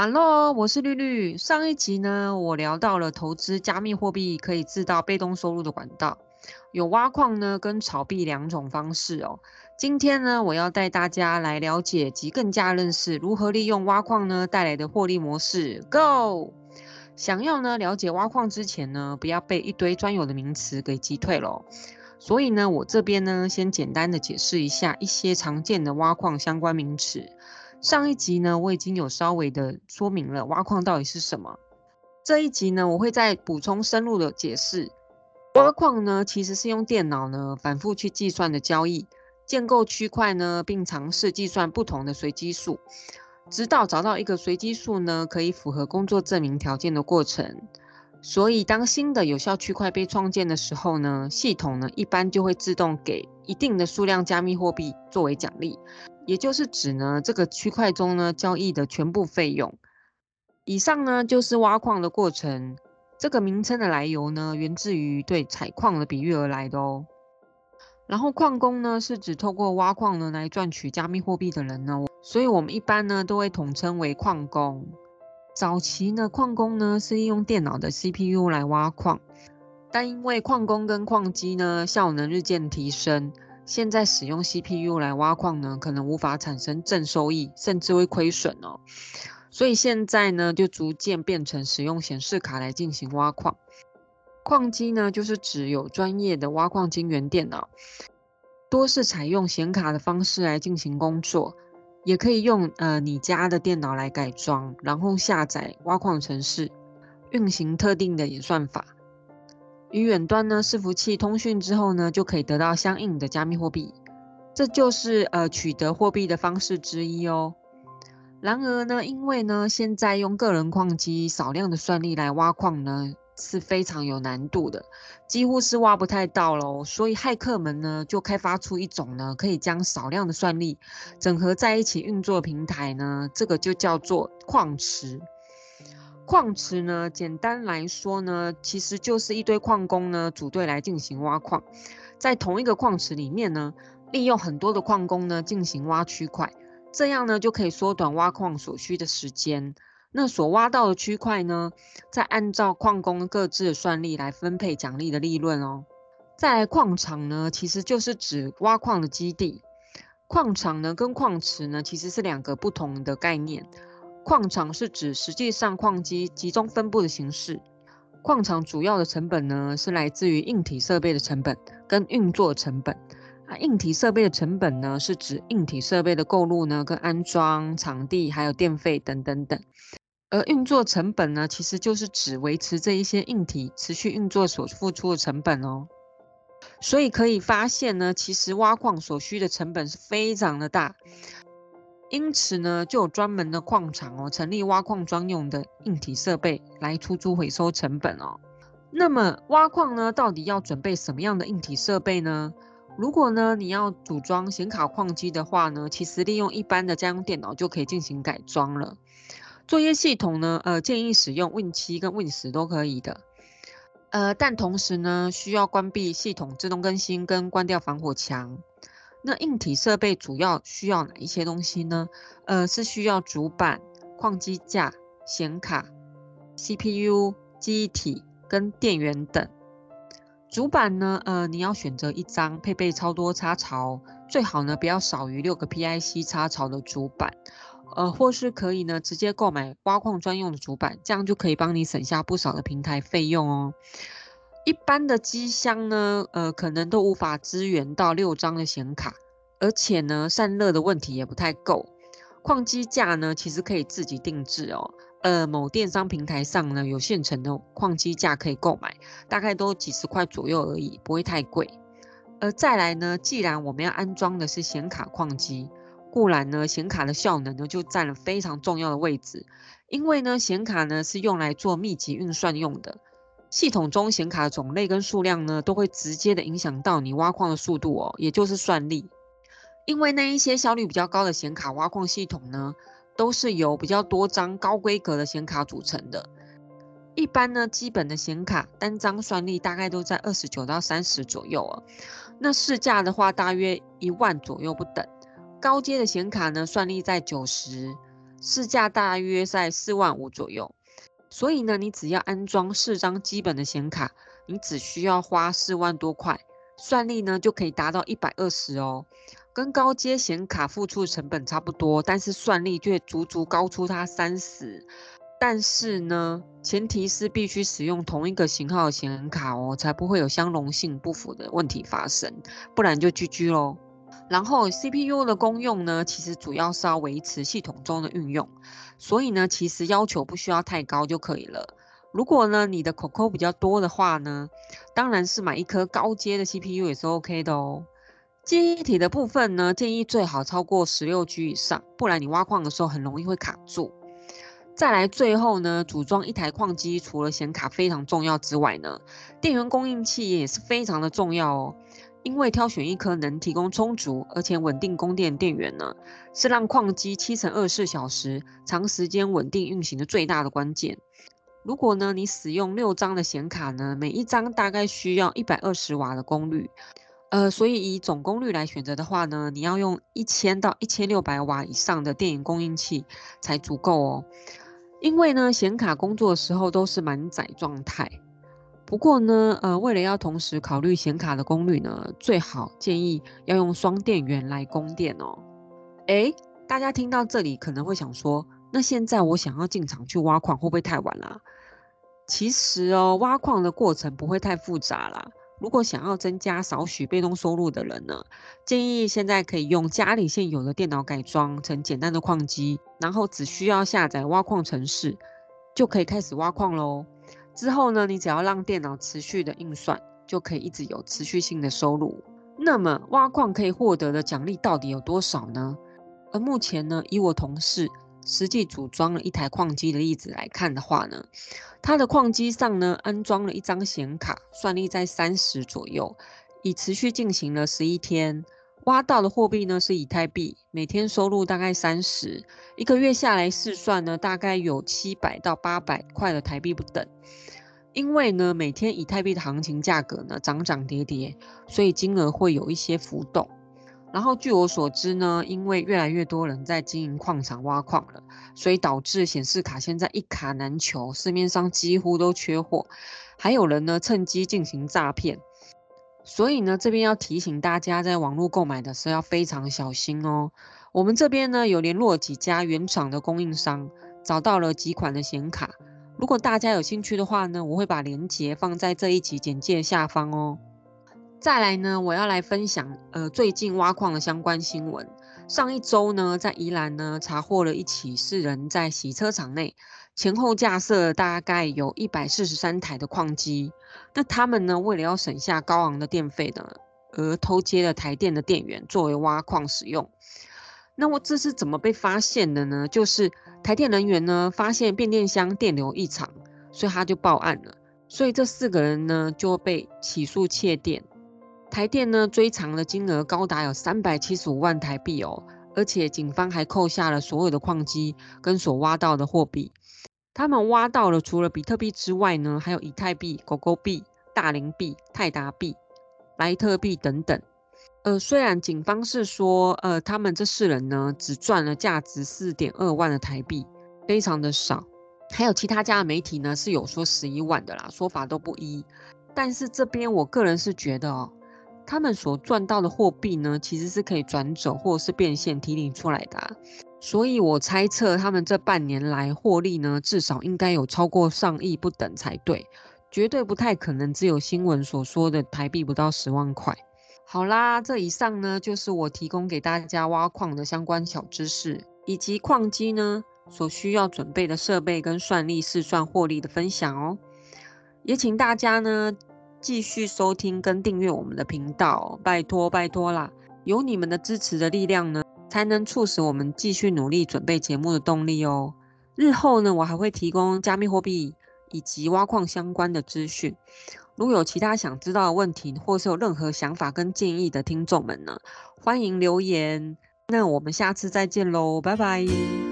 Hello，我是绿绿。上一集呢，我聊到了投资加密货币可以制造被动收入的管道，有挖矿呢跟炒币两种方式哦。今天呢，我要带大家来了解及更加认识如何利用挖矿呢带来的获利模式。Go！想要呢了解挖矿之前呢，不要被一堆专有的名词给击退了。所以呢，我这边呢先简单的解释一下一些常见的挖矿相关名词。上一集呢，我已经有稍微的说明了挖矿到底是什么。这一集呢，我会再补充深入的解释。挖矿呢，其实是用电脑呢反复去计算的交易，建构区块呢，并尝试计算不同的随机数，直到找到一个随机数呢可以符合工作证明条件的过程。所以，当新的有效区块被创建的时候呢，系统呢一般就会自动给一定的数量加密货币作为奖励。也就是指呢，这个区块中呢交易的全部费用。以上呢就是挖矿的过程。这个名称的来由呢，源自于对采矿的比喻而来的哦。然后矿工呢是指透过挖矿呢来赚取加密货币的人呢，所以我们一般呢都会统称为矿工。早期呢矿工呢是利用电脑的 CPU 来挖矿，但因为矿工跟矿机呢效能日渐提升。现在使用 CPU 来挖矿呢，可能无法产生正收益，甚至会亏损哦。所以现在呢，就逐渐变成使用显示卡来进行挖矿。矿机呢，就是指有专业的挖矿晶圆电脑，多是采用显卡的方式来进行工作，也可以用呃你家的电脑来改装，然后下载挖矿程式，运行特定的演算法。与远端呢伺服器通讯之后呢，就可以得到相应的加密货币，这就是呃取得货币的方式之一哦。然而呢，因为呢现在用个人矿机少量的算力来挖矿呢是非常有难度的，几乎是挖不太到喽。所以骇客们呢就开发出一种呢可以将少量的算力整合在一起运作的平台呢，这个就叫做矿池。矿池呢，简单来说呢，其实就是一堆矿工呢组队来进行挖矿，在同一个矿池里面呢，利用很多的矿工呢进行挖区块，这样呢就可以缩短挖矿所需的时间。那所挖到的区块呢，再按照矿工各自的算力来分配奖励的利润哦。在矿场呢，其实就是指挖矿的基地，矿场呢跟矿池呢其实是两个不同的概念。矿场是指实际上矿机集中分布的形式。矿场主要的成本呢，是来自于硬体设备的成本跟运作成本。啊，硬体设备的成本呢，是指硬体设备的购入呢，跟安装、场地还有电费等等等。而运作成本呢，其实就是指维持这一些硬体持续运作所付出的成本哦。所以可以发现呢，其实挖矿所需的成本是非常的大。因此呢，就有专门的矿场哦，成立挖矿专用的硬体设备来出租回收成本哦。那么挖矿呢，到底要准备什么样的硬体设备呢？如果呢你要组装显卡矿机的话呢，其实利用一般的家用电脑就可以进行改装了。作业系统呢，呃，建议使用 Win 七跟 Win 十都可以的。呃，但同时呢，需要关闭系统自动更新跟关掉防火墙。那硬体设备主要需要哪一些东西呢？呃，是需要主板、矿机架、显卡、CPU、记忆体跟电源等。主板呢，呃，你要选择一张配备超多插槽，最好呢不要少于六个 PIC 插槽的主板，呃，或是可以呢直接购买挖矿专用的主板，这样就可以帮你省下不少的平台费用哦。一般的机箱呢，呃，可能都无法支援到六张的显卡，而且呢，散热的问题也不太够。矿机架呢，其实可以自己定制哦，呃，某电商平台上呢有现成的矿机架可以购买，大概都几十块左右而已，不会太贵。呃再来呢，既然我们要安装的是显卡矿机，固然呢，显卡的效能呢就占了非常重要的位置，因为呢，显卡呢是用来做密集运算用的。系统中显卡的种类跟数量呢，都会直接的影响到你挖矿的速度哦，也就是算力。因为那一些效率比较高的显卡挖矿系统呢，都是由比较多张高规格的显卡组成的。一般呢，基本的显卡单张算力大概都在二十九到三十左右哦。那市价的话，大约一万左右不等。高阶的显卡呢，算力在九十，市价大约在四万五左右。所以呢，你只要安装四张基本的显卡，你只需要花四万多块，算力呢就可以达到一百二十哦。跟高阶显卡付出的成本差不多，但是算力却足足高出它三十。但是呢，前提是必须使用同一个型号的显卡哦，才不会有相容性不符的问题发生，不然就 GG 喽。然后 CPU 的功用呢，其实主要是要维持系统中的运用，所以呢，其实要求不需要太高就可以了。如果呢，你的 COCO 比较多的话呢，当然是买一颗高阶的 CPU 也是 OK 的哦。记忆体的部分呢，建议最好超过十六 G 以上，不然你挖矿的时候很容易会卡住。再来最后呢，组装一台矿机除了显卡非常重要之外呢，电源供应器也是非常的重要哦。因为挑选一颗能提供充足而且稳定供电电源呢，是让矿机七乘二十四小时长时间稳定运行的最大的关键。如果呢，你使用六张的显卡呢，每一张大概需要一百二十瓦的功率。呃，所以以总功率来选择的话呢，你要用一千到一千六百瓦以上的电源供应器才足够哦。因为呢，显卡工作的时候都是满载状态。不过呢，呃，为了要同时考虑显卡的功率呢，最好建议要用双电源来供电哦。诶，大家听到这里可能会想说，那现在我想要进场去挖矿，会不会太晚了？其实哦，挖矿的过程不会太复杂啦。如果想要增加少许被动收入的人呢，建议现在可以用家里现有的电脑改装成简单的矿机，然后只需要下载挖矿程式，就可以开始挖矿喽。之后呢，你只要让电脑持续的运算，就可以一直有持续性的收入。那么挖矿可以获得的奖励到底有多少呢？而目前呢，以我同事实际组装了一台矿机的例子来看的话呢，他的矿机上呢，安装了一张显卡，算力在三十左右，已持续进行了十一天，挖到的货币呢是以太币，每天收入大概三十，一个月下来试算呢，大概有七百到八百块的台币不等。因为呢，每天以太币的行情价格呢涨涨跌跌，所以金额会有一些浮动。然后据我所知呢，因为越来越多人在经营矿场挖矿了，所以导致显示卡现在一卡难求，市面上几乎都缺货，还有人呢趁机进行诈骗。所以呢，这边要提醒大家，在网络购买的时候要非常小心哦。我们这边呢有联络几家原厂的供应商，找到了几款的显卡。如果大家有兴趣的话呢，我会把链接放在这一集简介下方哦。再来呢，我要来分享呃最近挖矿的相关新闻。上一周呢，在宜兰呢查获了一起四人在洗车场内前后架设大概有一百四十三台的矿机。那他们呢为了要省下高昂的电费呢，而偷接了台电的电源作为挖矿使用。那我这是怎么被发现的呢？就是台电人员呢发现变电箱电流异常，所以他就报案了。所以这四个人呢就被起诉窃电。台电呢追偿的金额高达有三百七十五万台币哦，而且警方还扣下了所有的矿机跟所挖到的货币。他们挖到了除了比特币之外呢，还有以太币、狗狗币、大林币、泰达币、莱特币等等。呃，虽然警方是说，呃，他们这四人呢只赚了价值四点二万的台币，非常的少。还有其他家的媒体呢是有说十一万的啦，说法都不一。但是这边我个人是觉得哦。他们所赚到的货币呢，其实是可以转走或者是变现提领出来的啊，所以我猜测他们这半年来获利呢，至少应该有超过上亿不等才对，绝对不太可能只有新闻所说的台币不到十万块。好啦，这以上呢就是我提供给大家挖矿的相关小知识，以及矿机呢所需要准备的设备跟算力试算获利的分享哦，也请大家呢。继续收听跟订阅我们的频道，拜托拜托啦！有你们的支持的力量呢，才能促使我们继续努力准备节目的动力哦。日后呢，我还会提供加密货币以及挖矿相关的资讯。如果有其他想知道的问题，或是有任何想法跟建议的听众们呢，欢迎留言。那我们下次再见喽，拜拜。